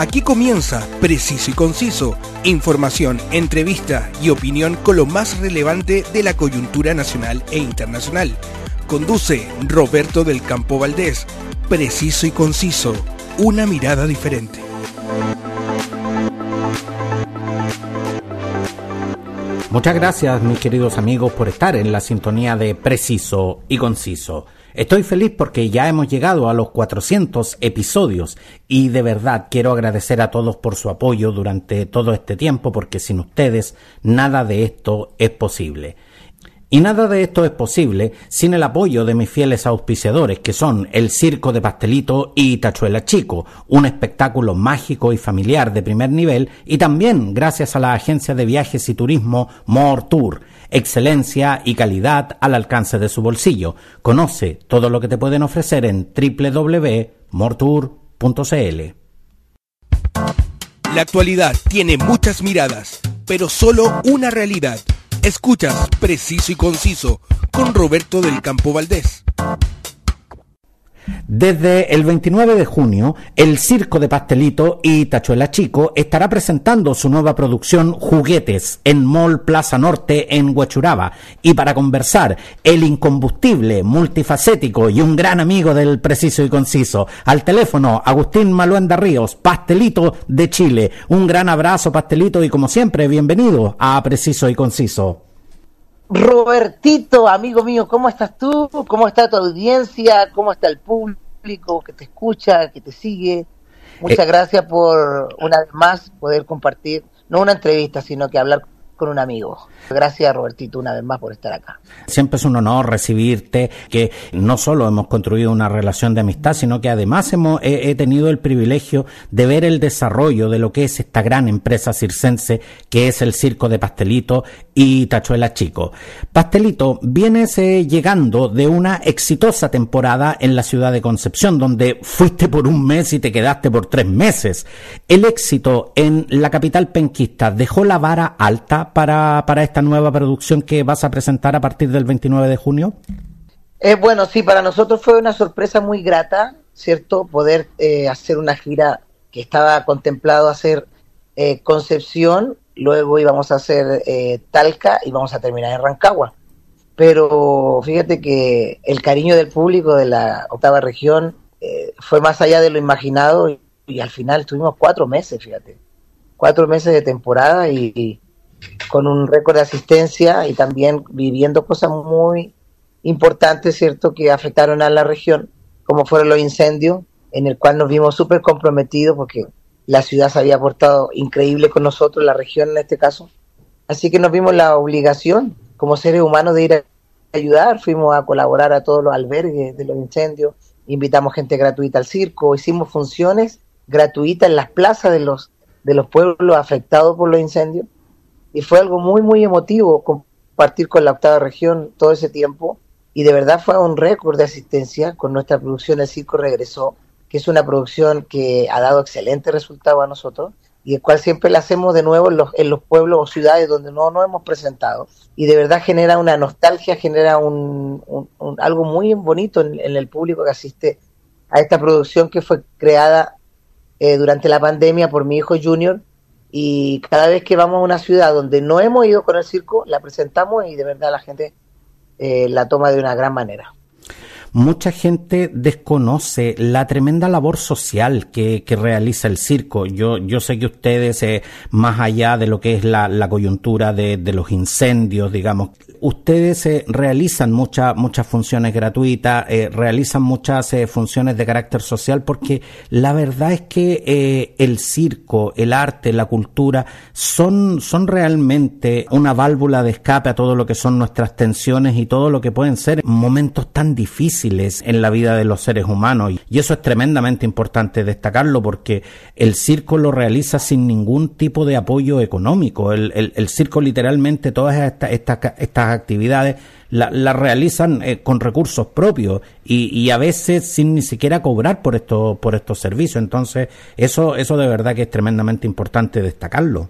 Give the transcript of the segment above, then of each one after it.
Aquí comienza Preciso y Conciso, información, entrevista y opinión con lo más relevante de la coyuntura nacional e internacional. Conduce Roberto del Campo Valdés. Preciso y Conciso, una mirada diferente. Muchas gracias mis queridos amigos por estar en la sintonía de Preciso y Conciso. Estoy feliz porque ya hemos llegado a los 400 episodios y de verdad quiero agradecer a todos por su apoyo durante todo este tiempo porque sin ustedes nada de esto es posible. Y nada de esto es posible sin el apoyo de mis fieles auspiciadores, que son el Circo de Pastelito y Tachuela Chico, un espectáculo mágico y familiar de primer nivel, y también gracias a la agencia de viajes y turismo More Tour, excelencia y calidad al alcance de su bolsillo. Conoce todo lo que te pueden ofrecer en www.mortour.cl. La actualidad tiene muchas miradas, pero solo una realidad. Escuchas Preciso y Conciso con Roberto del Campo Valdés. Desde el 29 de junio, el Circo de Pastelito y Tachuela Chico estará presentando su nueva producción Juguetes en Mall Plaza Norte en Huachuraba. Y para conversar, el incombustible, multifacético y un gran amigo del Preciso y Conciso, al teléfono Agustín Maluenda Ríos, Pastelito de Chile. Un gran abrazo, Pastelito, y como siempre, bienvenido a Preciso y Conciso. Robertito, amigo mío, ¿cómo estás tú? ¿Cómo está tu audiencia? ¿Cómo está el público que te escucha, que te sigue? Muchas eh, gracias por una vez más poder compartir, no una entrevista, sino que hablar con un amigo. Gracias Robertito una vez más por estar acá. Siempre es un honor recibirte, que no solo hemos construido una relación de amistad, sino que además hemos, he, tenido el privilegio de ver el desarrollo de lo que es esta gran empresa circense que es el Circo de Pastelito y Tachuela Chico. Pastelito, vienes eh, llegando de una exitosa temporada en la ciudad de Concepción, donde fuiste por un mes y te quedaste por tres meses. El éxito en la capital penquista dejó la vara alta para, para esta nueva producción que vas a presentar a partir del 29 de junio? Eh, bueno, sí, para nosotros fue una sorpresa muy grata, ¿cierto? Poder eh, hacer una gira que estaba contemplado hacer eh, Concepción, luego íbamos a hacer eh, Talca y vamos a terminar en Rancagua. Pero fíjate que el cariño del público de la octava región fue más allá de lo imaginado y, al final tuvimos cuatro meses, fíjate, cuatro meses de temporada y, con un récord de asistencia y también viviendo cosas muy importantes, ¿cierto?, que afectaron a la región, como fueron los incendios, en el cual nos vimos súper comprometidos porque la ciudad se había portado increíble con nosotros, la región en este caso. Así que nos vimos la obligación como seres humanos de ir a ayudar, fuimos a colaborar a todos los albergues de los incendios, invitamos gente gratuita al circo, hicimos funciones gratuitas en las plazas de los, de los pueblos afectados por los incendios y fue algo muy, muy emotivo compartir con la octava región todo ese tiempo. Y de verdad fue un récord de asistencia con nuestra producción El Circo Regresó, que es una producción que ha dado excelente resultado a nosotros y el cual siempre la hacemos de nuevo en los, en los pueblos o ciudades donde no nos hemos presentado. Y de verdad genera una nostalgia, genera un, algo muy bonito en, el público que asiste a esta producción que fue creada eh, durante la pandemia por mi hijo Junior y cada vez que vamos a una ciudad donde no hemos ido con el circo, la presentamos y de verdad la gente eh, la toma de una gran manera mucha gente desconoce la tremenda labor social que, que realiza el circo. Yo, yo sé que ustedes, eh, más allá de lo que es la, la coyuntura de, de, los incendios, digamos, ustedes eh, realizan muchas muchas funciones gratuitas, eh, realizan muchas eh, funciones de carácter social, porque la verdad es que el circo, el arte, la cultura, son, son realmente una válvula de escape a todo lo que son nuestras tensiones y todo lo que pueden ser momentos tan difíciles en la vida de los seres humanos. Y eso es tremendamente importante destacarlo porque el circo lo realiza sin ningún tipo de apoyo económico. El, el, circo literalmente todas estas, estas, actividades las la realizan eh, con recursos propios y, a veces sin ni siquiera cobrar por estos por estos servicios. Entonces, eso, eso de verdad que es tremendamente importante destacarlo.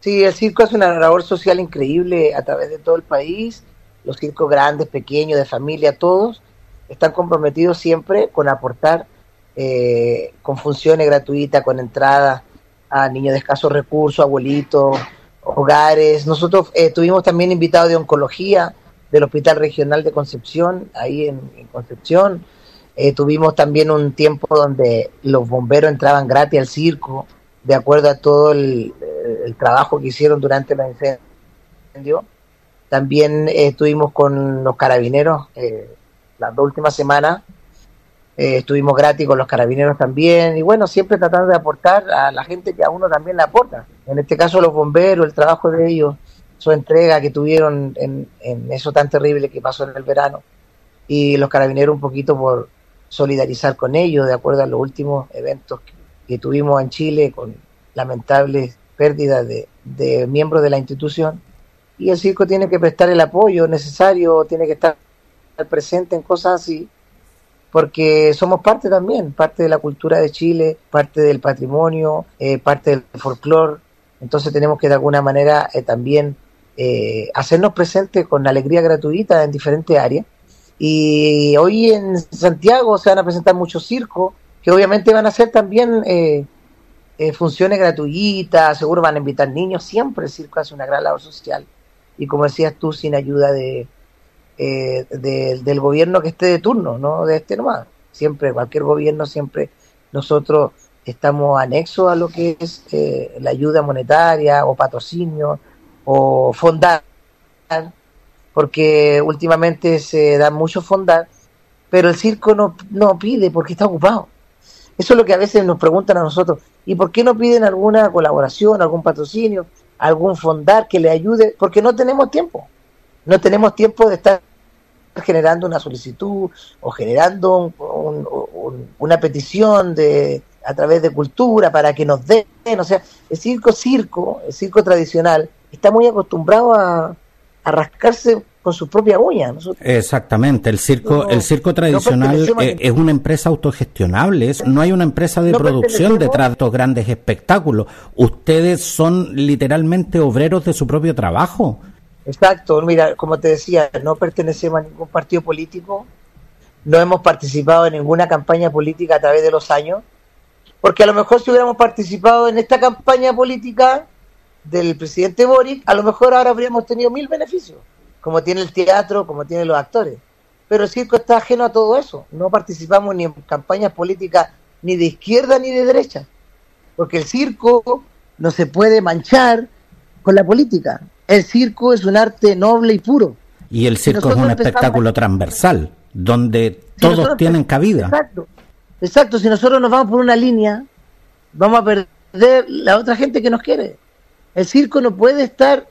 Sí, el circo es una labor social increíble a través de todo el país, los circos grandes, pequeños, de familia, todos, están comprometidos siempre con aportar eh, con funciones gratuitas, con entradas, a niños de escasos recursos, abuelitos, hogares. Nosotros eh, tuvimos también invitados de oncología del Hospital Regional de Concepción, ahí en, Concepción. Eh, tuvimos también un tiempo donde los bomberos entraban gratis al circo, de acuerdo a todo el, el trabajo que hicieron durante el incendio. También eh, estuvimos con los carabineros eh, las dos últimas semanas. Eh, estuvimos gratis con los carabineros también. Y bueno, siempre tratando de aportar a la gente que a uno también le aporta. En este caso los bomberos, el trabajo de ellos, su entrega que tuvieron en, en eso tan terrible que pasó en el verano. Y los carabineros un poquito por solidarizar con ellos, de acuerdo a los últimos eventos que, que tuvimos en Chile con lamentables pérdidas de, de miembros de la institución y el circo tiene que prestar el apoyo necesario, tiene que estar presente en cosas así, porque somos parte también, parte de la cultura de Chile, parte del patrimonio, eh, parte del folclore, entonces tenemos que de alguna manera eh, también eh, hacernos presentes con alegría gratuita en diferentes áreas. Y hoy en Santiago se van a presentar muchos circos, que obviamente van a ser también funciones gratuitas, seguro van a invitar niños, siempre el circo hace una gran labor social y como decías tú, sin ayuda de, eh, del gobierno que esté de turno, no de este nomás. Siempre, cualquier gobierno, siempre nosotros estamos anexos a lo que es eh, la ayuda monetaria o patrocinio o fondar, porque últimamente se da mucho fondar, pero el circo no, no pide porque está ocupado. Eso es lo que a veces nos preguntan a nosotros. ¿Y por qué no piden alguna colaboración, algún patrocinio? algún fondar que le ayude, porque no tenemos tiempo. No tenemos tiempo de estar generando una solicitud o generando una petición de a través de cultura para que nos den, o sea, el circo circo, el circo tradicional, está muy acostumbrado a, rascarse con su propia uña. Exactamente, el circo, el circo tradicional es, una empresa autogestionable, no hay una empresa de producción detrás de estos grandes espectáculos. Ustedes son literalmente obreros de su propio trabajo. Exacto, mira, como te decía, no pertenecemos a ningún partido político, no hemos participado en ninguna campaña política a través de los años, porque a lo mejor si hubiéramos participado en esta campaña política del presidente Boric, a lo mejor ahora habríamos tenido mil beneficios como tiene el teatro, como tienen los actores. Pero el circo está ajeno a todo eso. No participamos ni en campañas políticas ni de izquierda ni de derecha. Porque el circo no se puede manchar con la política. El circo es un arte noble y puro. Y el circo es un espectáculo transversal, donde todos tienen cabida. Exacto. Exacto, si nosotros nos vamos por una línea, vamos a perder la otra gente que nos quiere. El circo no puede estar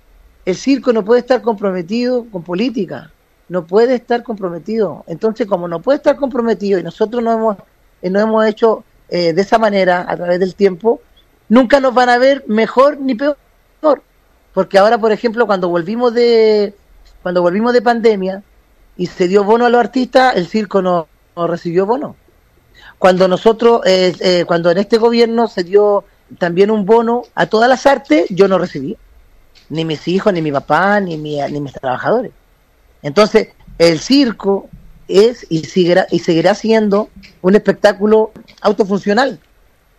el circo no puede estar comprometido con política, no puede estar comprometido. Entonces, como no puede estar comprometido y nosotros no hemos, eh, no hemos hecho eh, de esa manera a través del tiempo, nunca nos van a ver mejor ni peor. Porque ahora, por ejemplo, cuando volvimos de cuando volvimos de pandemia y se dio bono a los artistas, el circo no, recibió bono. Cuando nosotros, eh, cuando en este gobierno se dio también un bono a todas las artes, yo no recibí ni mis hijos, ni mi papá, ni, mi, mis trabajadores. Entonces, el circo es y seguirá, y seguirá siendo un espectáculo autofuncional.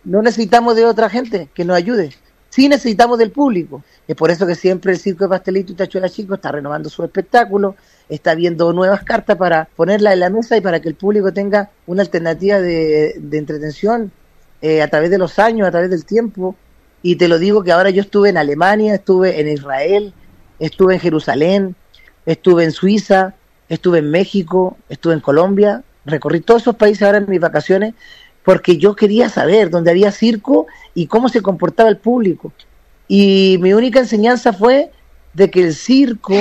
No necesitamos de otra gente que nos ayude. Sí necesitamos del público. Es por eso que siempre el Circo de Pastelito y Tachuela Chico está renovando su espectáculo, está viendo nuevas cartas para ponerla en la mesa y para que el público tenga una alternativa de, de entretención eh, a través de los años, a través del tiempo, y te lo digo que ahora yo estuve en Alemania, estuve en Israel, estuve en Jerusalén, estuve en Suiza, estuve en México, estuve en Colombia, recorrí todos esos países ahora en mis vacaciones porque yo quería saber dónde había circo y cómo se comportaba el público. Y mi única enseñanza fue de que el circo,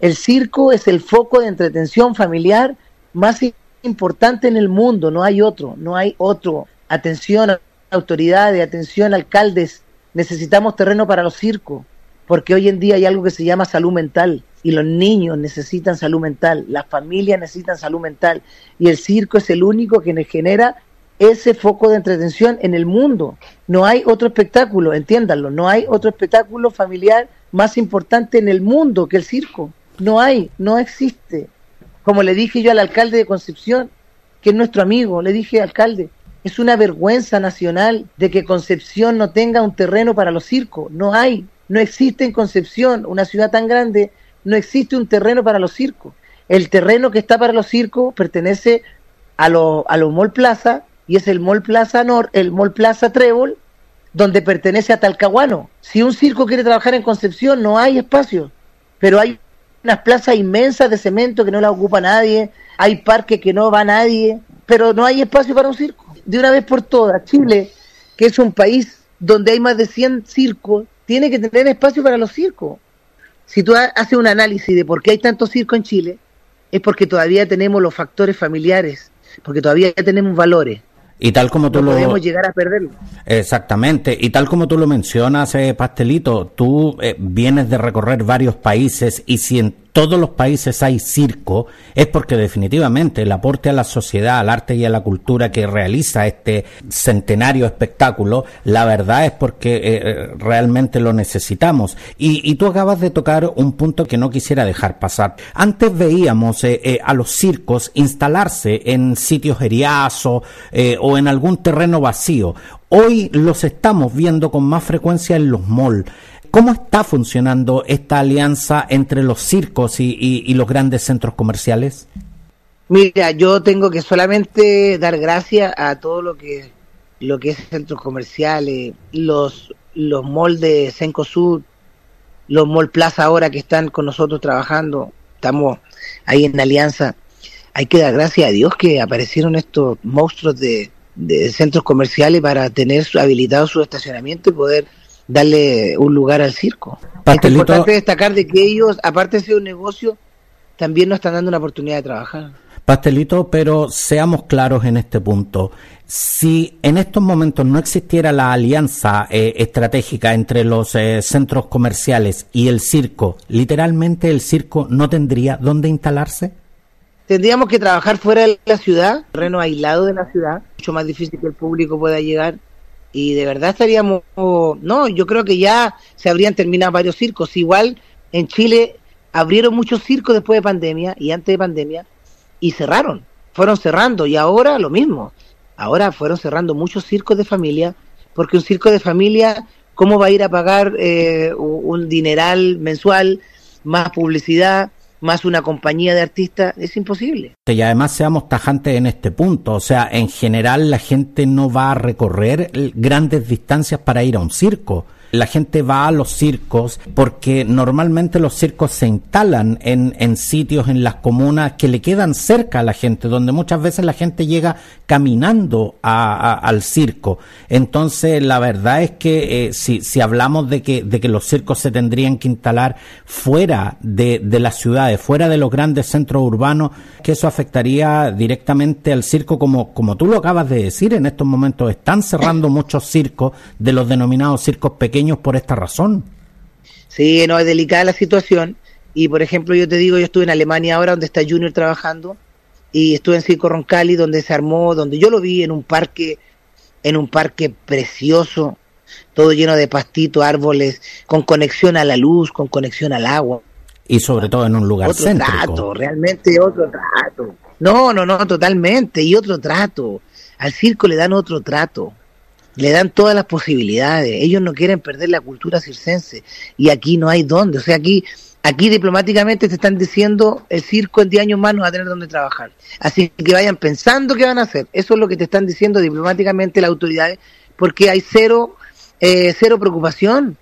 el circo es el foco de entretención familiar más importante en el mundo, no hay otro, no hay otro. Atención a autoridades, atención alcaldes, necesitamos terreno para los circos, porque hoy en día hay algo que se llama salud mental y los niños necesitan salud mental, las familias necesitan salud mental y el circo es el único que genera ese foco de entretención en el mundo. No hay otro espectáculo, entiéndanlo, no hay otro espectáculo familiar más importante en el mundo que el circo. No hay, no existe. Como le dije yo al alcalde de Concepción, que es nuestro amigo, le dije, alcalde, Es una vergüenza nacional de que Concepción no tenga un terreno para los circos. No hay, no existe en Concepción, una ciudad tan grande, no existe un terreno para los circos. El terreno que está para los circos pertenece a los a los Mall Plaza y es el Mall Plaza Nor, el Mall Plaza Trébol, donde pertenece a Talcahuano. Si un circo quiere trabajar en Concepción, no hay espacio, pero hay unas plazas inmensas de cemento que no la ocupa nadie, hay parques que no va nadie, pero no hay espacio para un circo. De una vez por todas, Chile, que es un país donde hay más de 100 circos, tiene que tener espacio para los circos. Si tú haces un análisis de por qué hay tantos circos en Chile, es porque todavía tenemos los factores familiares, porque todavía tenemos valores. Y tal como tú no lo... podemos llegar a perderlo. Exactamente. Y tal como tú lo mencionas, eh, Pastelito, tú eh, vienes de recorrer varios países y si en todos los países hay circo, es porque definitivamente el aporte a la sociedad, al arte y a la cultura que realiza este centenario espectáculo, la verdad es porque eh, eh, realmente lo necesitamos. Y, tú acabas de tocar un punto que no quisiera dejar pasar. Antes veíamos eh, a los circos instalarse en sitios eriazos o en algún terreno vacío. Hoy los estamos viendo con más frecuencia en los malls. ¿Cómo está funcionando esta alianza entre los circos y, los grandes centros comerciales? Mira, yo tengo que solamente dar gracias a todo lo que lo que es centros comerciales, los los malls de Senco Sur, los mall Plaza ahora que están con nosotros trabajando, estamos ahí en alianza. Hay que dar gracias a Dios que aparecieron estos monstruos de, de centros comerciales para tener habilitado su estacionamiento y poder darle un lugar al circo. Pastelito. Es importante destacar de que ellos, aparte de ser un negocio, también nos están dando una oportunidad de trabajar. Pastelito, pero seamos claros en este punto. Si en estos momentos no existiera la alianza eh, estratégica entre los eh, centros comerciales y el circo, literalmente el circo no tendría dónde instalarse. Tendríamos que trabajar fuera de la ciudad, terreno aislado de la ciudad, mucho más difícil que el público pueda llegar y de verdad estaríamos, no, yo creo que ya se habrían terminado varios circos. Igual en Chile abrieron muchos circos después de pandemia y antes de pandemia y cerraron, fueron cerrando y ahora lo mismo. Ahora fueron cerrando muchos circos de familia porque un circo de familia, ¿cómo va a ir a pagar eh, un dineral mensual, más publicidad? Más una compañía de artistas, es imposible. Y además seamos tajantes en este punto, o sea, en general la gente no va a recorrer grandes distancias para ir a un circo la gente va a los circos porque normalmente los circos se instalan en, en, sitios en las comunas que le quedan cerca a la gente, donde muchas veces la gente llega caminando a, al circo. Entonces, la verdad es que eh, si, si hablamos de que, de que los circos se tendrían que instalar fuera de, de las ciudades, fuera de los grandes centros urbanos, que eso afectaría directamente al circo, como, como tú lo acabas de decir, en estos momentos están cerrando muchos circos de los denominados circos pequeños por esta razón. Sí, no, es delicada la situación. Y por ejemplo, yo te digo, yo estuve en Alemania ahora, donde está Junior trabajando, y estuve en Circo Roncali, donde se armó, donde yo lo vi en un parque, en un parque precioso, todo lleno de pastitos, árboles, con conexión a la luz, con conexión al agua. Y sobre todo en un lugar otro céntrico. trato, realmente otro trato. No, no, no, totalmente, y otro trato. Al circo le dan otro trato le dan todas las posibilidades. Ellos no quieren perder la cultura circense y aquí no hay dónde. O sea, aquí aquí diplomáticamente te están diciendo el circo en 10 años más no va a tener dónde trabajar. Así que vayan pensando qué van a hacer. Eso es lo que te están diciendo diplomáticamente las autoridades porque hay cero eh, cero preocupación.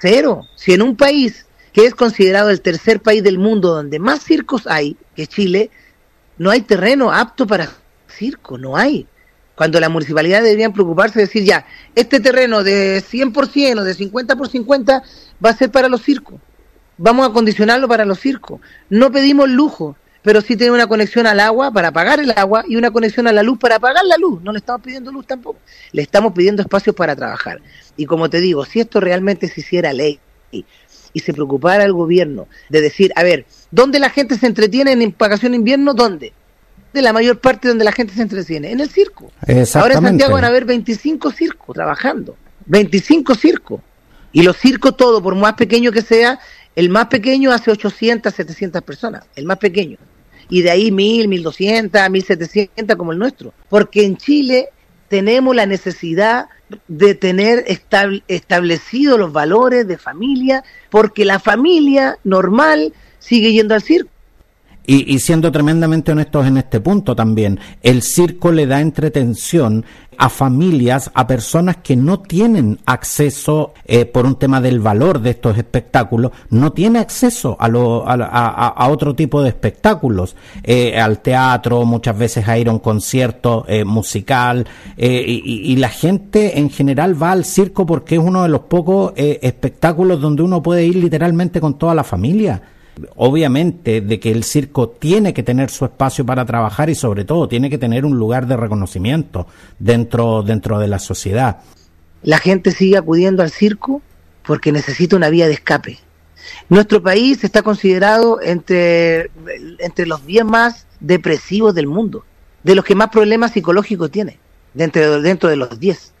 Cero. Si en un país que es considerado el tercer país del mundo donde más circos hay, que Chile, no hay terreno apto para circo, no hay cuando la municipalidad deberían preocuparse de decir ya, este terreno de 100% o de 50 por 50 va a ser para los circos. Vamos a condicionarlo para los circos. No pedimos lujo, pero sí tenemos una conexión al agua para pagar el agua y una conexión a la luz para pagar la luz. No le estamos pidiendo luz tampoco. Le estamos pidiendo espacios para trabajar. Y como te digo, si esto realmente se hiciera ley y se preocupara el gobierno de decir, a ver, ¿dónde la gente se entretiene en vacación invierno? ¿Dónde? De la mayor parte donde la gente se entretiene, en el circo. Ahora en Santiago van a haber 25 circos trabajando, 25 circos. Y los circos, todo, por más pequeño que sea, el más pequeño hace 800, 700 personas, el más pequeño. Y de ahí 1000, 1200, 1700 como el nuestro. Porque en Chile tenemos la necesidad de tener establecidos los valores de familia, porque la familia normal sigue yendo al circo. Y, siendo tremendamente honestos en este punto también, el circo le da entretención a familias, a personas que no tienen acceso eh, por un tema del valor de estos espectáculos, no tiene acceso a, a, otro tipo de espectáculos, eh, al teatro, muchas veces a ir a un concierto eh, musical, y, y, la gente en general va al circo porque es uno de los pocos espectáculos donde uno puede ir literalmente con toda la familia obviamente de que el circo tiene que tener su espacio para trabajar y sobre todo tiene que tener un lugar de reconocimiento dentro, dentro de la sociedad. La gente sigue acudiendo al circo porque necesita una vía de escape. Nuestro país está considerado entre, entre los 10 más depresivos del mundo, de los que más problemas psicológicos tiene, dentro, dentro de los 10.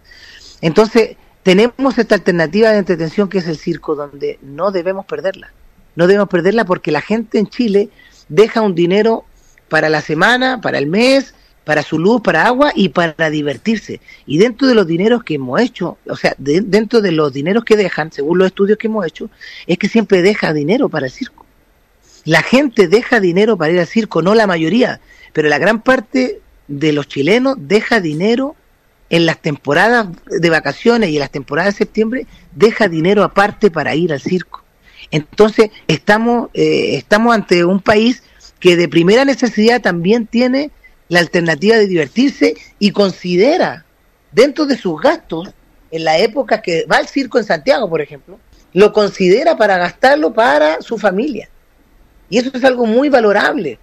Entonces, tenemos esta alternativa de entretención que es el circo, donde no debemos perderla no debemos perderla porque la gente en Chile deja un dinero para la semana, para el mes, para su luz, para agua y para divertirse. Y dentro de los dineros que hemos hecho, o sea, dentro de los dineros que dejan, según los estudios que hemos hecho, es que siempre deja dinero para el circo. La gente deja dinero para ir al circo, no la mayoría, pero la gran parte de los chilenos deja dinero en las temporadas de vacaciones y en las temporadas de septiembre, deja dinero aparte para ir al circo. Entonces, estamos, eh, estamos ante un país que de primera necesidad también tiene la alternativa de divertirse y considera dentro de sus gastos, en la época que va al circo en Santiago, por ejemplo, lo considera para gastarlo para su familia. Y eso es algo muy valorable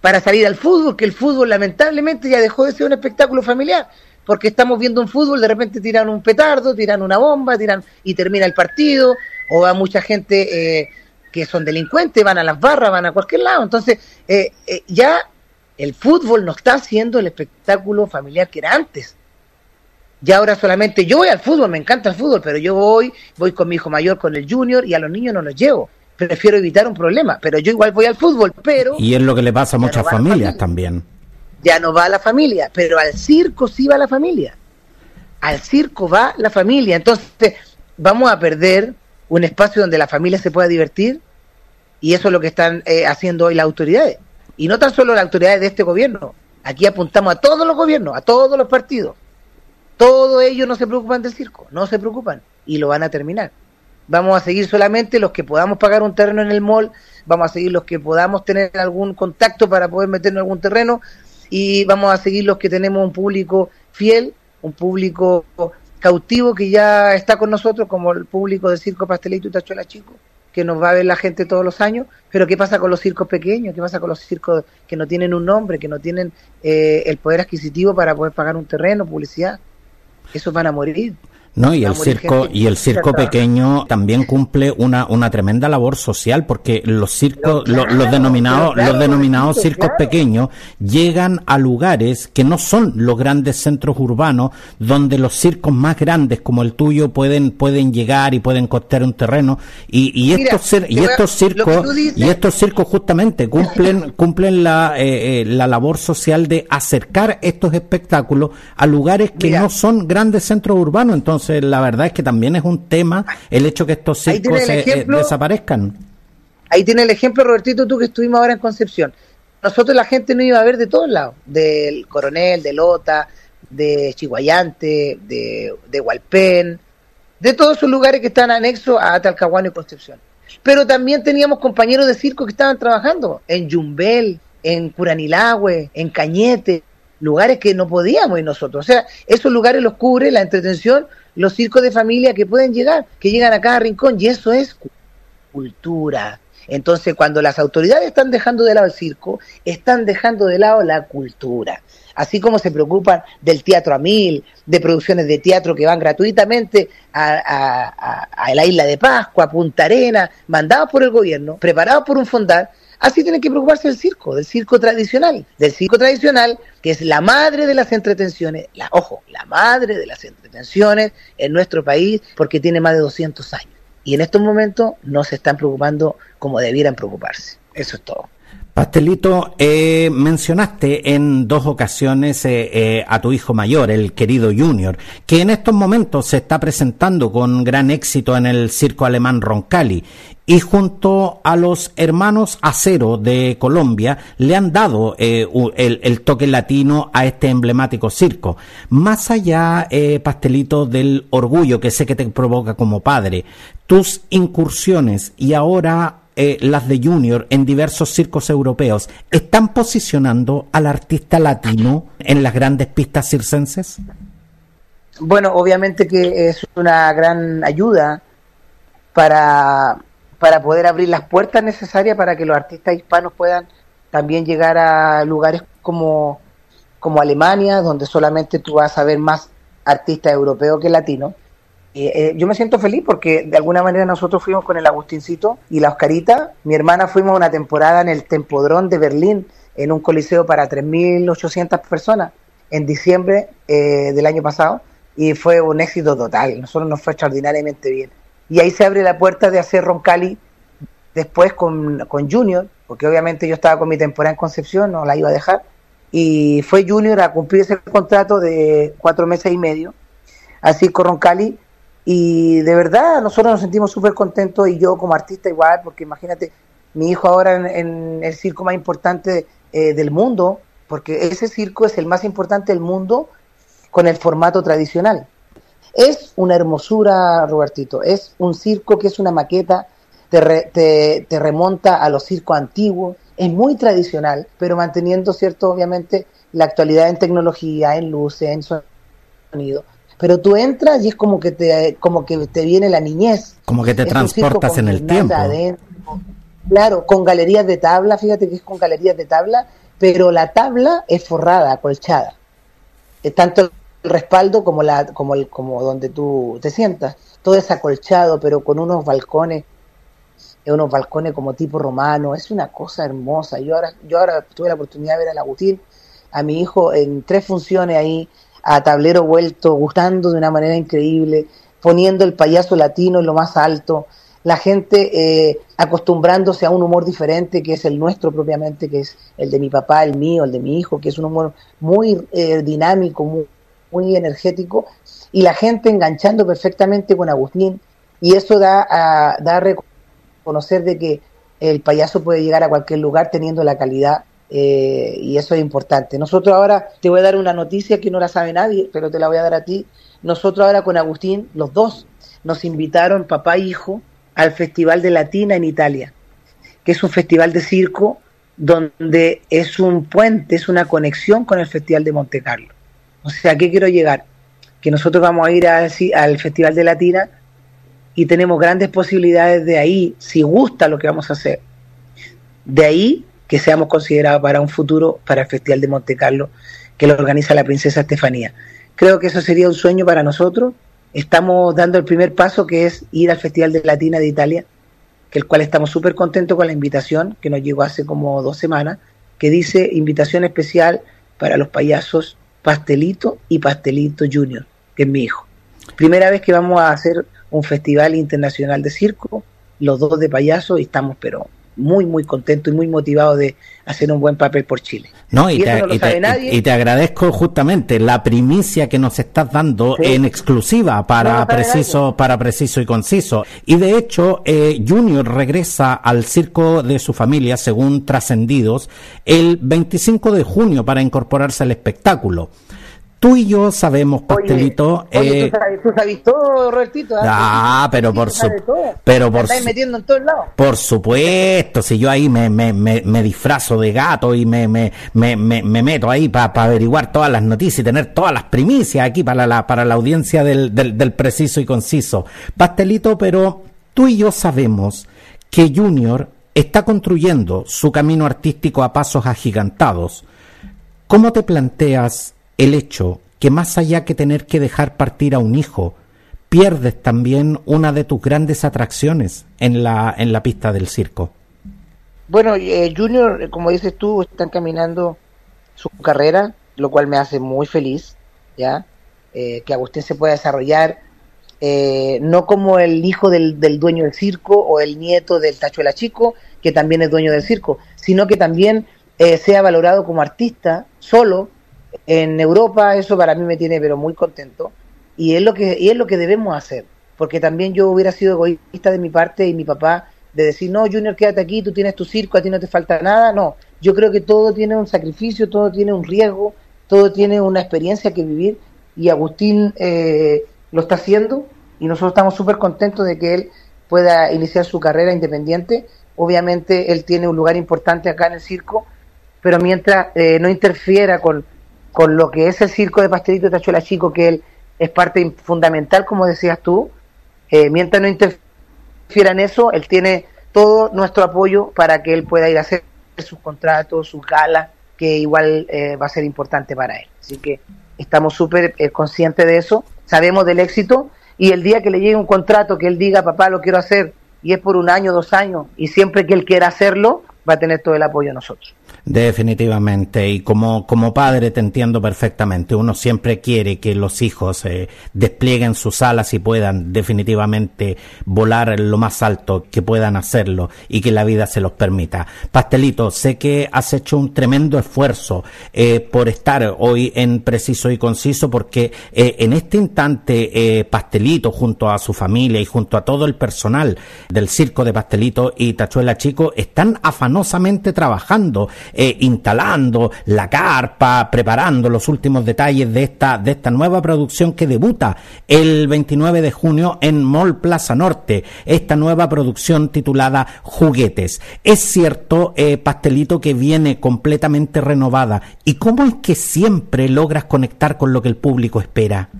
para salir al fútbol, que el fútbol lamentablemente ya dejó de ser un espectáculo familiar, porque estamos viendo un fútbol, de repente tiran un petardo, tiran una bomba, tiran y termina el partido, o va mucha gente eh, que son delincuentes, van a las barras, van a cualquier lado. Entonces, eh, eh, ya el fútbol no está siendo el espectáculo familiar que era antes. Ya ahora solamente yo voy al fútbol, me encanta el fútbol, pero yo voy, voy con mi hijo mayor, con el junior, y a los niños no los llevo. Prefiero evitar un problema, pero yo igual voy al fútbol, pero... Y es lo que le pasa a muchas familias también. Ya no va a la familia, pero al circo sí va la familia. Al circo va la familia. Entonces, vamos a perder un espacio donde la familia se pueda divertir y eso es lo que están eh, haciendo hoy las autoridades. Y no tan solo las autoridades de este gobierno, aquí apuntamos a todos los gobiernos, a todos los partidos. Todos ellos no se preocupan del circo, no se preocupan y lo van a terminar. Vamos a seguir solamente los que podamos pagar un terreno en el mall, vamos a seguir los que podamos tener algún contacto para poder meternos en algún terreno y vamos a seguir los que tenemos un público fiel, un público cautivo que ya está con nosotros, como el público de Circo Pastelito y Tachuela Chico, que nos va a ver la gente todos los años, pero ¿qué pasa con los circos pequeños? ¿Qué pasa con los circos que no tienen un nombre, que no tienen eh, el poder adquisitivo para poder pagar un terreno, publicidad? Esos van a morir. No, y el circo, y el circo pequeño también cumple una, una tremenda labor social porque los circos, los denominados, los denominados circos pequeños llegan a lugares que no son los grandes centros urbanos donde los circos más grandes como el tuyo pueden, pueden llegar y pueden costear un terreno. Y, y estos, y estos circos, y estos circos justamente cumplen, cumplen la, eh, eh, la labor social de acercar estos espectáculos a lugares que no son grandes centros urbanos, entonces la verdad es que también es un tema el hecho que estos circos eh, desaparezcan. Ahí tiene el ejemplo, Robertito, tú que estuvimos ahora en Concepción. Nosotros la gente no iba a ver de todos lados, del Coronel, de Lota, de Chihuayante, de, de Hualpén, de todos esos lugares que están anexos a Talcahuano y Concepción. Pero también teníamos compañeros de circo que estaban trabajando en Yumbel, en Curanilagüe, en Cañete, lugares que no podíamos ir nosotros. O sea, esos lugares los cubre la entretención los circos de familia que pueden llegar, que llegan a cada rincón, y eso es cultura. Entonces, cuando las autoridades están dejando de lado el circo, están dejando de lado la cultura. Así como se preocupan del teatro a mil, de producciones de teatro que van gratuitamente a, a la isla de Pascua, a Punta Arena, mandados por el gobierno, preparados por un fondar, Así tienen que preocuparse del circo, del circo tradicional, del circo tradicional, que es la madre de las entretenciones, la, ojo, la madre de las entretenciones en nuestro país, porque tiene más de 200 años. Y en estos momentos no se están preocupando como debieran preocuparse. Eso es todo. Pastelito, eh, mencionaste en dos ocasiones eh, eh, a tu hijo mayor, el querido Junior, que en estos momentos se está presentando con gran éxito en el circo alemán Roncalli y junto a los hermanos Acero de Colombia le han dado el, el, toque latino a este emblemático circo. Más allá, Pastelito, del orgullo que sé que te provoca como padre, tus incursiones y ahora eh, las de Junior en diversos circos europeos, ¿están posicionando al artista latino en las grandes pistas circenses? Bueno, obviamente que es una gran ayuda para, para poder abrir las puertas necesarias para que los artistas hispanos puedan también llegar a lugares como, como Alemania, donde solamente tú vas a ver más artistas europeos que latinos eh, yo me siento feliz porque de alguna manera nosotros fuimos con el Agustincito y la Oscarita. Mi hermana fuimos una temporada en el Tempodrón de Berlín, en un coliseo para 3.800 personas, en diciembre eh, del año pasado, y fue un éxito total. Nosotros nos fue extraordinariamente bien. Y ahí se abre la puerta de hacer Roncali después con, con Junior, porque obviamente yo estaba con mi temporada en Concepción, no la iba a dejar, y fue Junior a cumplir ese contrato de cuatro meses y medio, así con Roncali y de verdad, nosotros nos sentimos súper contentos y yo como artista igual, porque imagínate, mi hijo ahora en, el circo más importante eh, del mundo, porque ese circo es el más importante del mundo con el formato tradicional. Es una hermosura, Robertito, es un circo que es una maqueta, te, te remonta a los circos antiguos, es muy tradicional, pero manteniendo, cierto, obviamente, la actualidad en tecnología, en luces, en sonido. Pero tú entras y es como que te como que te viene la niñez. Como que te transportas en el tiempo. claro con galerías de tabla fíjate que es con galerías de tabla pero la tabla es forrada acolchada. Es tanto respaldo como la como el como donde tú te sientas. Todo es acolchado pero con unos balcones unos balcones como tipo romano. Es una cosa hermosa. Yo ahora yo ahora tuve la oportunidad de ver a Agustín a mi hijo en tres funciones ahí a tablero vuelto, gustando de una manera increíble, poniendo el payaso latino en lo más alto, la gente eh, acostumbrándose a un humor diferente que es el nuestro propiamente, que es el de mi papá, el mío, el de mi hijo, que es un humor muy eh, dinámico, muy, muy, energético, y la gente enganchando perfectamente con Agustín, y eso da a, da a reconocer de que el payaso puede llegar a cualquier lugar teniendo la calidad eh, y eso es importante. Nosotros ahora, te voy a dar una noticia que no la sabe nadie, pero te la voy a dar a ti. Nosotros ahora con Agustín, los dos, nos invitaron, papá e hijo, al Festival de Latina en Italia, que es un festival de circo donde es un puente, es una conexión con el Festival de Monte Carlo. O sea, ¿a qué quiero llegar? Que nosotros vamos a ir al Festival de Latina y tenemos grandes posibilidades de ahí, si gusta lo que vamos a hacer, de ahí que seamos considerados para un futuro para el Festival de Monte Carlo que lo organiza la princesa Estefanía. Creo que eso sería un sueño para nosotros. Estamos dando el primer paso que es ir al Festival de Latina de Italia, que el cual estamos súper contentos con la invitación que nos llegó hace como dos semanas, que dice invitación especial para los payasos Pastelito y Pastelito Junior, que es mi hijo. Primera vez que vamos a hacer un festival internacional de circo, los dos de payaso y estamos pero muy, muy contento y muy motivado de hacer un buen papel por Chile. No, y, te, agradezco justamente la primicia que nos estás dando en exclusiva para preciso, para preciso y conciso. Y de hecho, eh, Junior regresa al circo de su familia, según trascendidos, el 25 de junio para incorporarse al espectáculo. Tú y yo sabemos, Pastelito. Oye, eh, tú, sabes, todo, Robertito. ¿ah? Ah, pero por su, pero por metiendo en todos lados. Por supuesto, si yo ahí me, me, me, disfrazo de gato y me, me, me, me meto ahí para averiguar todas las noticias y tener todas las primicias aquí para la, para la audiencia del, del, del preciso y conciso. Pastelito, pero tú y yo sabemos que Junior está construyendo su camino artístico a pasos agigantados. ¿Cómo te planteas el hecho que más allá que tener que dejar partir a un hijo, pierdes también una de tus grandes atracciones en la, en la pista del circo. Bueno, eh, Junior, eh, como dices tú, están caminando su carrera, lo cual me hace muy feliz, ¿ya? Eh, que Agustín se pueda desarrollar, no como el hijo del, del, dueño del circo o el nieto del Tachuela Chico, que también es dueño del circo, sino que también sea valorado como artista solo en Europa, eso para mí me tiene pero muy contento y es lo que y es lo que debemos hacer, porque también yo hubiera sido egoísta de mi parte y mi papá de decir, "No, Junior, quédate aquí, tú tienes tu circo, a ti no te falta nada." No, yo creo que todo tiene un sacrificio, todo tiene un riesgo, todo tiene una experiencia que vivir y Agustín eh, lo está haciendo y nosotros estamos súper contentos de que él pueda iniciar su carrera independiente. Obviamente él tiene un lugar importante acá en el circo, pero mientras eh, no interfiera con, con lo que es el circo de Pastelito Tachuela Chico, que él es parte fundamental, como decías tú, eh, mientras no interfiera en eso, él tiene todo nuestro apoyo para que él pueda ir a hacer sus contratos, sus galas, que igual eh, va a ser importante para él. Así que estamos súper eh, conscientes de eso, sabemos del éxito y el día que le llegue un contrato que él diga, papá, lo quiero hacer, y es por un año, dos años, y siempre que él quiera hacerlo, va a tener todo el apoyo de nosotros. Definitivamente, y como, como padre te entiendo perfectamente. Uno siempre quiere que los hijos eh, desplieguen sus alas y puedan definitivamente volar lo más alto que puedan hacerlo y que la vida se los permita. Pastelito, sé que has hecho un tremendo esfuerzo eh, por estar hoy en Preciso y Conciso, porque eh, en este instante Pastelito, junto a su familia y junto a todo el personal del Circo de Pastelito y Tachuela Chico, están afanosamente trabajando eh, instalando la carpa, preparando los últimos detalles de esta, de esta nueva producción que debuta el 29 de junio en Mall Plaza Norte, esta nueva producción titulada Juguetes. Es cierto, eh, Pastelito, que viene completamente renovada. ¿Y cómo es que siempre logras conectar con lo que el público espera?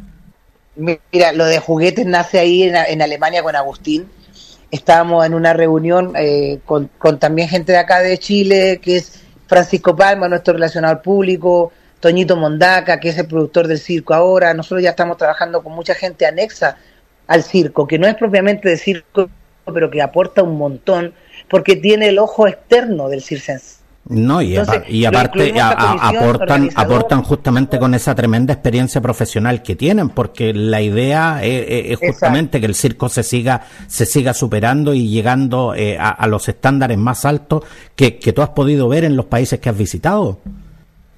Mira, lo de juguetes nace ahí en, Alemania con Agustín. Estábamos en una reunión eh, con, también gente de acá de Chile, que es Francisco Palma, nuestro relacionador público, Toñito Mondaca, que es el productor del circo ahora. Nosotros ya estamos trabajando con mucha gente anexa al circo, que no es propiamente de circo, pero que aporta un montón, porque tiene el ojo externo del circense. No, y, aparte aportan, aportan justamente con esa tremenda experiencia profesional que tienen, porque la idea es, justamente que el circo se siga, se siga superando y llegando eh, a, los estándares más altos que, que tú has podido ver en los países que has visitado.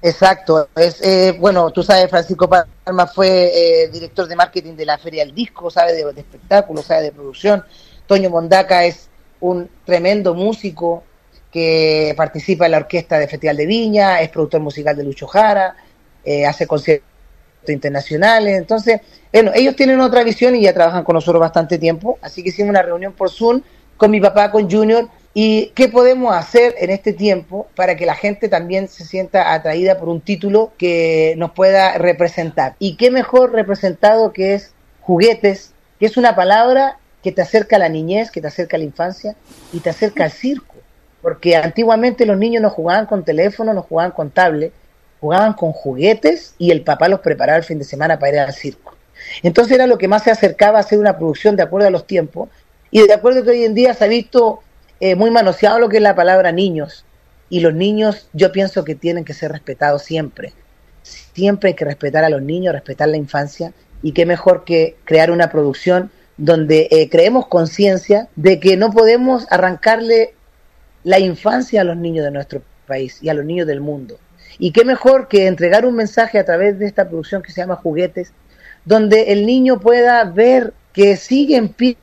Exacto, es eh, bueno, tú sabes, Francisco Palma fue eh, director de marketing de la Feria del Disco, sabe de, de espectáculos, sabe de producción. Toño Mondaca es un tremendo músico, que participa en la orquesta de Festival de Viña, es productor musical de Lucho Jara, eh, hace conciertos internacionales. Entonces, bueno, ellos tienen otra visión y ya trabajan con nosotros bastante tiempo. Así que hicimos una reunión por Zoom con mi papá, con Junior, y qué podemos hacer en este tiempo para que la gente también se sienta atraída por un título que nos pueda representar. Y qué mejor representado que es juguetes, que es una palabra que te acerca a la niñez, que te acerca a la infancia y te acerca al circo porque antiguamente los niños no jugaban con teléfono, no jugaban con tablet, jugaban con juguetes y el papá los preparaba el fin de semana para ir al circo. Entonces era lo que más se acercaba a hacer una producción de acuerdo a los tiempos y de acuerdo que hoy en día se ha visto eh, muy manoseado lo que es la palabra niños y los niños yo pienso que tienen que ser respetados siempre. Siempre hay que respetar a los niños, respetar la infancia y qué mejor que crear una producción donde eh, creemos conciencia de que no podemos arrancarle la infancia a los niños de nuestro país y a los niños del mundo. Y qué mejor que entregar un mensaje a través de esta producción que se llama Juguetes, donde el niño pueda ver que sigue en pie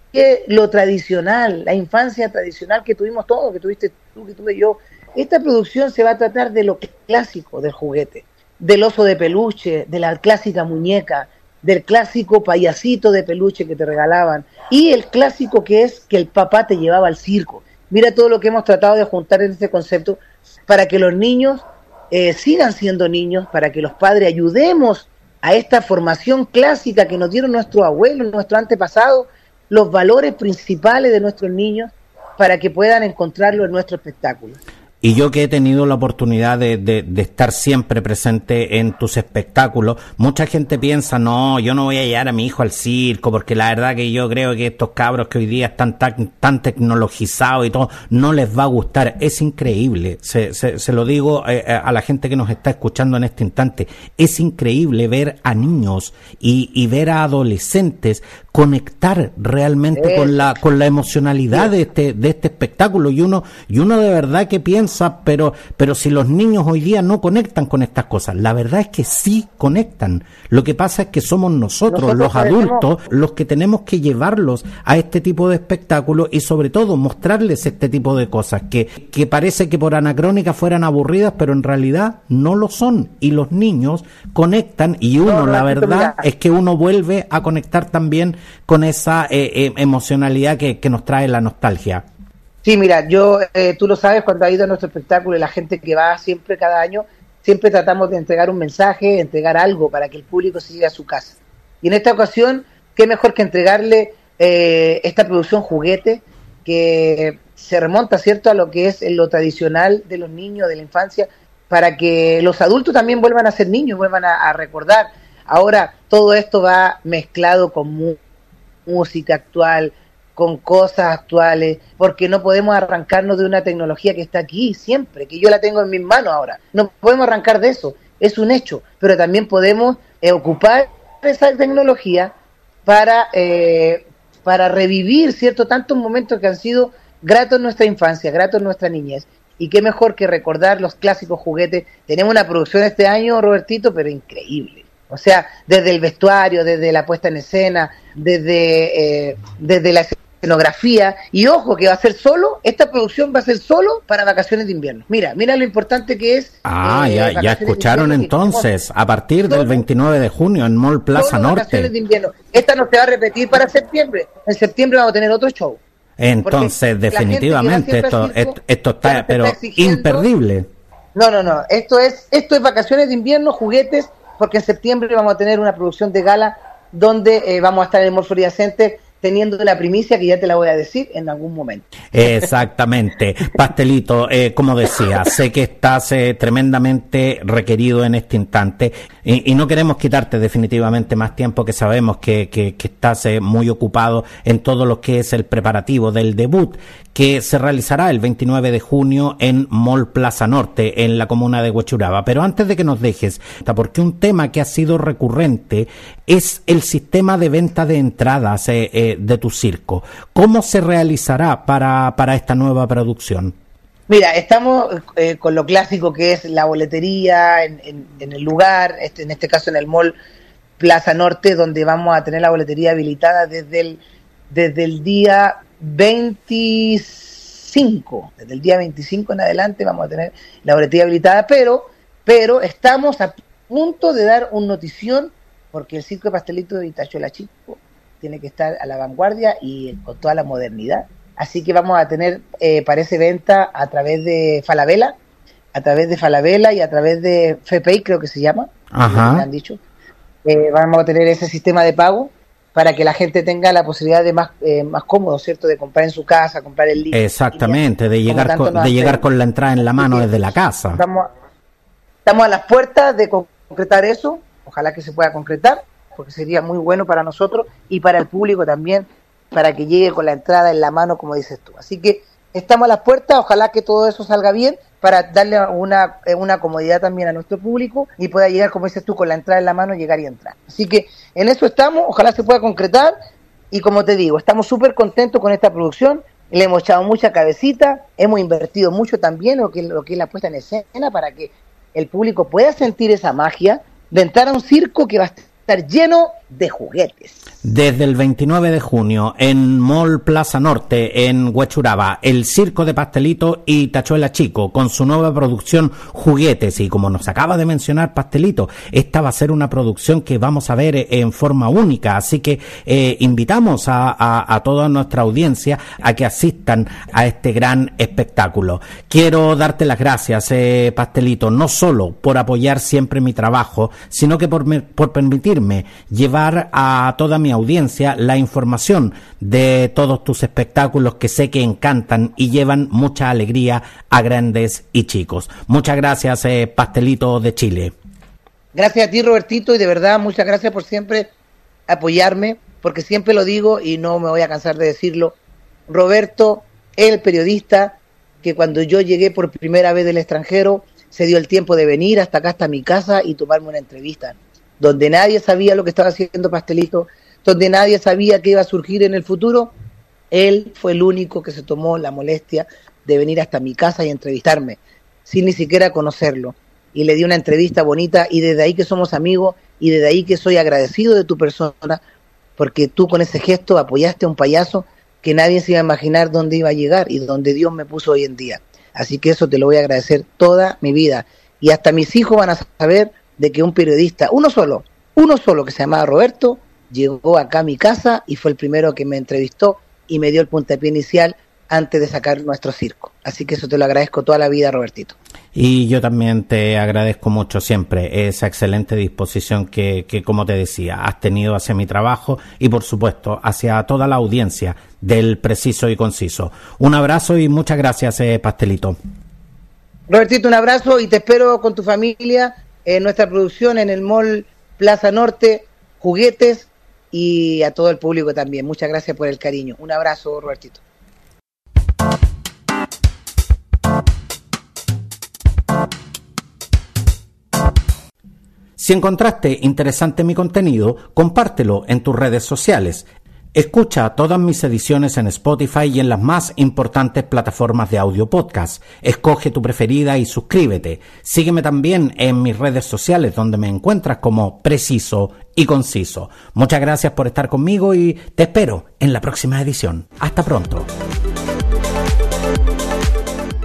lo tradicional, la infancia tradicional que tuvimos todos, que tuviste tú, que tuve yo. Esta producción se va a tratar de lo clásico del juguete, del oso de peluche, de la clásica muñeca, del clásico payasito de peluche que te regalaban y el clásico que es que el papá te llevaba al circo. Mira todo lo que hemos tratado de juntar en este concepto para que los niños eh, sigan siendo niños, para que los padres ayudemos a esta formación clásica que nos dieron nuestros abuelos, nuestros antepasados, los valores principales de nuestros niños, para que puedan encontrarlo en nuestro espectáculo. Y yo que he tenido la oportunidad de, de, estar siempre presente en tus espectáculos, mucha gente piensa, no, yo no voy a llevar a mi hijo al circo, porque la verdad que yo creo que estos cabros que hoy día están tan, tan tecnologizados y todo, no les va a gustar. Es increíble, se, se, lo digo eh, eh, a la gente que nos está escuchando en este instante, es increíble ver a niños y, y ver a adolescentes conectar realmente con la con la emocionalidad de este de este espectáculo. Y uno y uno de verdad que piensa pero pero si los niños hoy día no conectan con estas cosas la verdad es que sí conectan. Lo que pasa es que somos nosotros, los adultos los que tenemos que llevarlos a este tipo de espectáculos y sobre todo mostrarles este tipo de cosas que que parece que por anacrónica fueran aburridas pero en realidad no lo son. Y los niños conectan y uno la verdad es que uno vuelve a conectar también con esa eh, eh, emocionalidad que, nos trae la nostalgia. Sí, mira, yo, eh, tú lo sabes, cuando ha ido a nuestro espectáculo y la gente que va siempre cada año, siempre tratamos de entregar un mensaje, entregar algo para que el público se llegue a su casa. Y en esta ocasión, qué mejor que entregarle esta producción juguete que se remonta, ¿cierto?, a lo que es lo tradicional de los niños, de la infancia, para que los adultos también vuelvan a ser niños, vuelvan a recordar. Ahora, todo esto va mezclado con música actual, con cosas actuales, porque no podemos arrancarnos de una tecnología que está aquí siempre, que yo la tengo en mis manos ahora. No podemos arrancar de eso, es un hecho, pero también podemos eh, ocupar esa tecnología para, eh, para revivir, ¿cierto?, tantos momentos que han sido gratos en nuestra infancia, gratos en nuestra niñez. Y qué mejor que recordar los clásicos juguetes. Tenemos una producción este año, Robertito, pero increíble o sea, desde el vestuario, desde la puesta en escena, desde, eh, desde la escenografía. Y ojo, que va a ser solo, esta producción va a ser solo para vacaciones de invierno. Mira, mira lo importante que es. Ah, ya, ya escucharon entonces, a partir del 29 de junio en Mall Plaza Norte. Vacaciones de invierno. Esta no se va a repetir para septiembre. En septiembre vamos a tener otro show. Entonces, definitivamente, esto, esto, está, pero imperdible. No, no, no. Esto es, esto es vacaciones de invierno, juguetes porque en septiembre vamos a tener una producción de gala donde eh, vamos a estar en el Center teniendo la primicia que ya te la voy a decir en algún momento. Exactamente. Pastelito, eh, como decía, sé que estás eh, tremendamente requerido en este instante y, no queremos quitarte definitivamente más tiempo que sabemos que, que, estás eh, muy ocupado en todo lo que es el preparativo del debut que se realizará el 29 de junio en Mall Plaza Norte, en la comuna de Huechuraba. Pero antes de que nos dejes, porque un tema que ha sido recurrente es el sistema de venta de entradas de tu circo. ¿Cómo se realizará para, para esta nueva producción? Mira, estamos eh, con lo clásico que es la boletería en, en, el lugar, este, en este caso en el Mall Plaza Norte, donde vamos a tener la boletería habilitada desde el, desde el día 25, desde el día 25 en adelante vamos a tener la boletilla habilitada, pero, pero estamos a punto de dar un notición porque el circo de pastelito de Itachuela Chico tiene que estar a la vanguardia y con toda la modernidad. Así que vamos a tener, eh, parece, venta a través de Falabella, a través de Falabella y a través de FPI, creo que se llama, Ajá. han dicho. Eh, vamos a tener ese sistema de pago para que la gente tenga la posibilidad de más, eh, más cómodo, ¿cierto? De comprar en su casa, comprar el libro. Exactamente, de llegar, con, de llegar con la entrada en la mano desde la casa. Estamos, estamos a las puertas de concretar eso, ojalá que se pueda concretar, porque sería muy bueno para nosotros y para el público también, para que llegue con la entrada en la mano, como dices tú. Así que estamos a las puertas, ojalá que todo eso salga bien para darle una, eh, una comodidad también a nuestro público y pueda llegar, como dices tú, con la entrada en la mano, llegar y entrar. Así que en eso estamos, ojalá se pueda concretar y como te digo, estamos súper contentos con esta producción, le hemos echado mucha cabecita, hemos invertido mucho también lo que, lo que es la puesta en escena para que el público pueda sentir esa magia de entrar a un circo que va a estar lleno de juguetes. Desde el 29 de junio en Mall Plaza Norte en Huechuraba, el Circo de Pastelito y Tachuela Chico con su nueva producción Juguetes y como nos acaba de mencionar Pastelito, esta va a ser una producción que vamos a ver en forma única, así que eh, invitamos a, toda nuestra audiencia a que asistan a este gran espectáculo. Quiero darte las gracias, eh, Pastelito, no solo por apoyar siempre mi trabajo, sino que por, por permitirme llevar a toda mi audiencia la información de todos tus espectáculos que sé que encantan y llevan mucha alegría a grandes y chicos. Muchas gracias, eh, Pastelito de Chile. Gracias a ti, Robertito, y de verdad muchas gracias por siempre apoyarme, porque siempre lo digo y no me voy a cansar de decirlo. Roberto, el periodista que cuando yo llegué por primera vez del extranjero, se dio el tiempo de venir hasta acá, hasta mi casa y tomarme una entrevista donde nadie sabía lo que estaba haciendo Pastelito, donde nadie sabía que iba a surgir en el futuro, él fue el único que se tomó la molestia de venir hasta mi casa y entrevistarme, sin ni siquiera conocerlo. Y le di una entrevista bonita y desde ahí que somos amigos y desde ahí que soy agradecido de tu persona, porque tú con ese gesto apoyaste a un payaso que nadie se iba a imaginar dónde iba a llegar y dónde Dios me puso hoy en día. Así que eso te lo voy a agradecer toda mi vida. Y hasta mis hijos van a saber de que un periodista, uno solo, uno solo que se llamaba Roberto, llegó acá a mi casa y fue el primero que me entrevistó y me dio el puntapié inicial antes de sacar nuestro circo. Así que eso te lo agradezco toda la vida, Robertito. Y yo también te agradezco mucho siempre esa excelente disposición que, que, como te decía, has tenido hacia mi trabajo y, por supuesto, hacia toda la audiencia del Preciso y Conciso. Un abrazo y muchas gracias, eh, Pastelito. Robertito, un abrazo y te espero con tu familia en nuestra producción en el Mall Plaza Norte, juguetes y a todo el público también. Muchas gracias por el cariño. Un abrazo, Robertito. Si encontraste interesante mi contenido, compártelo en tus redes sociales. Escucha todas mis ediciones en Spotify y en las más importantes plataformas de audio podcast. Escoge tu preferida y suscríbete. Sígueme también en mis redes sociales donde me encuentras como preciso y conciso. Muchas gracias por estar conmigo y te espero en la próxima edición. Hasta pronto.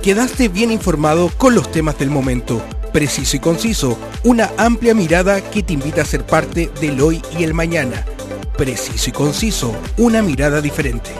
Quedaste bien informado con los temas del momento. Preciso y conciso, una amplia mirada que te invita a ser parte del hoy y el mañana. Preciso y conciso, una mirada diferente.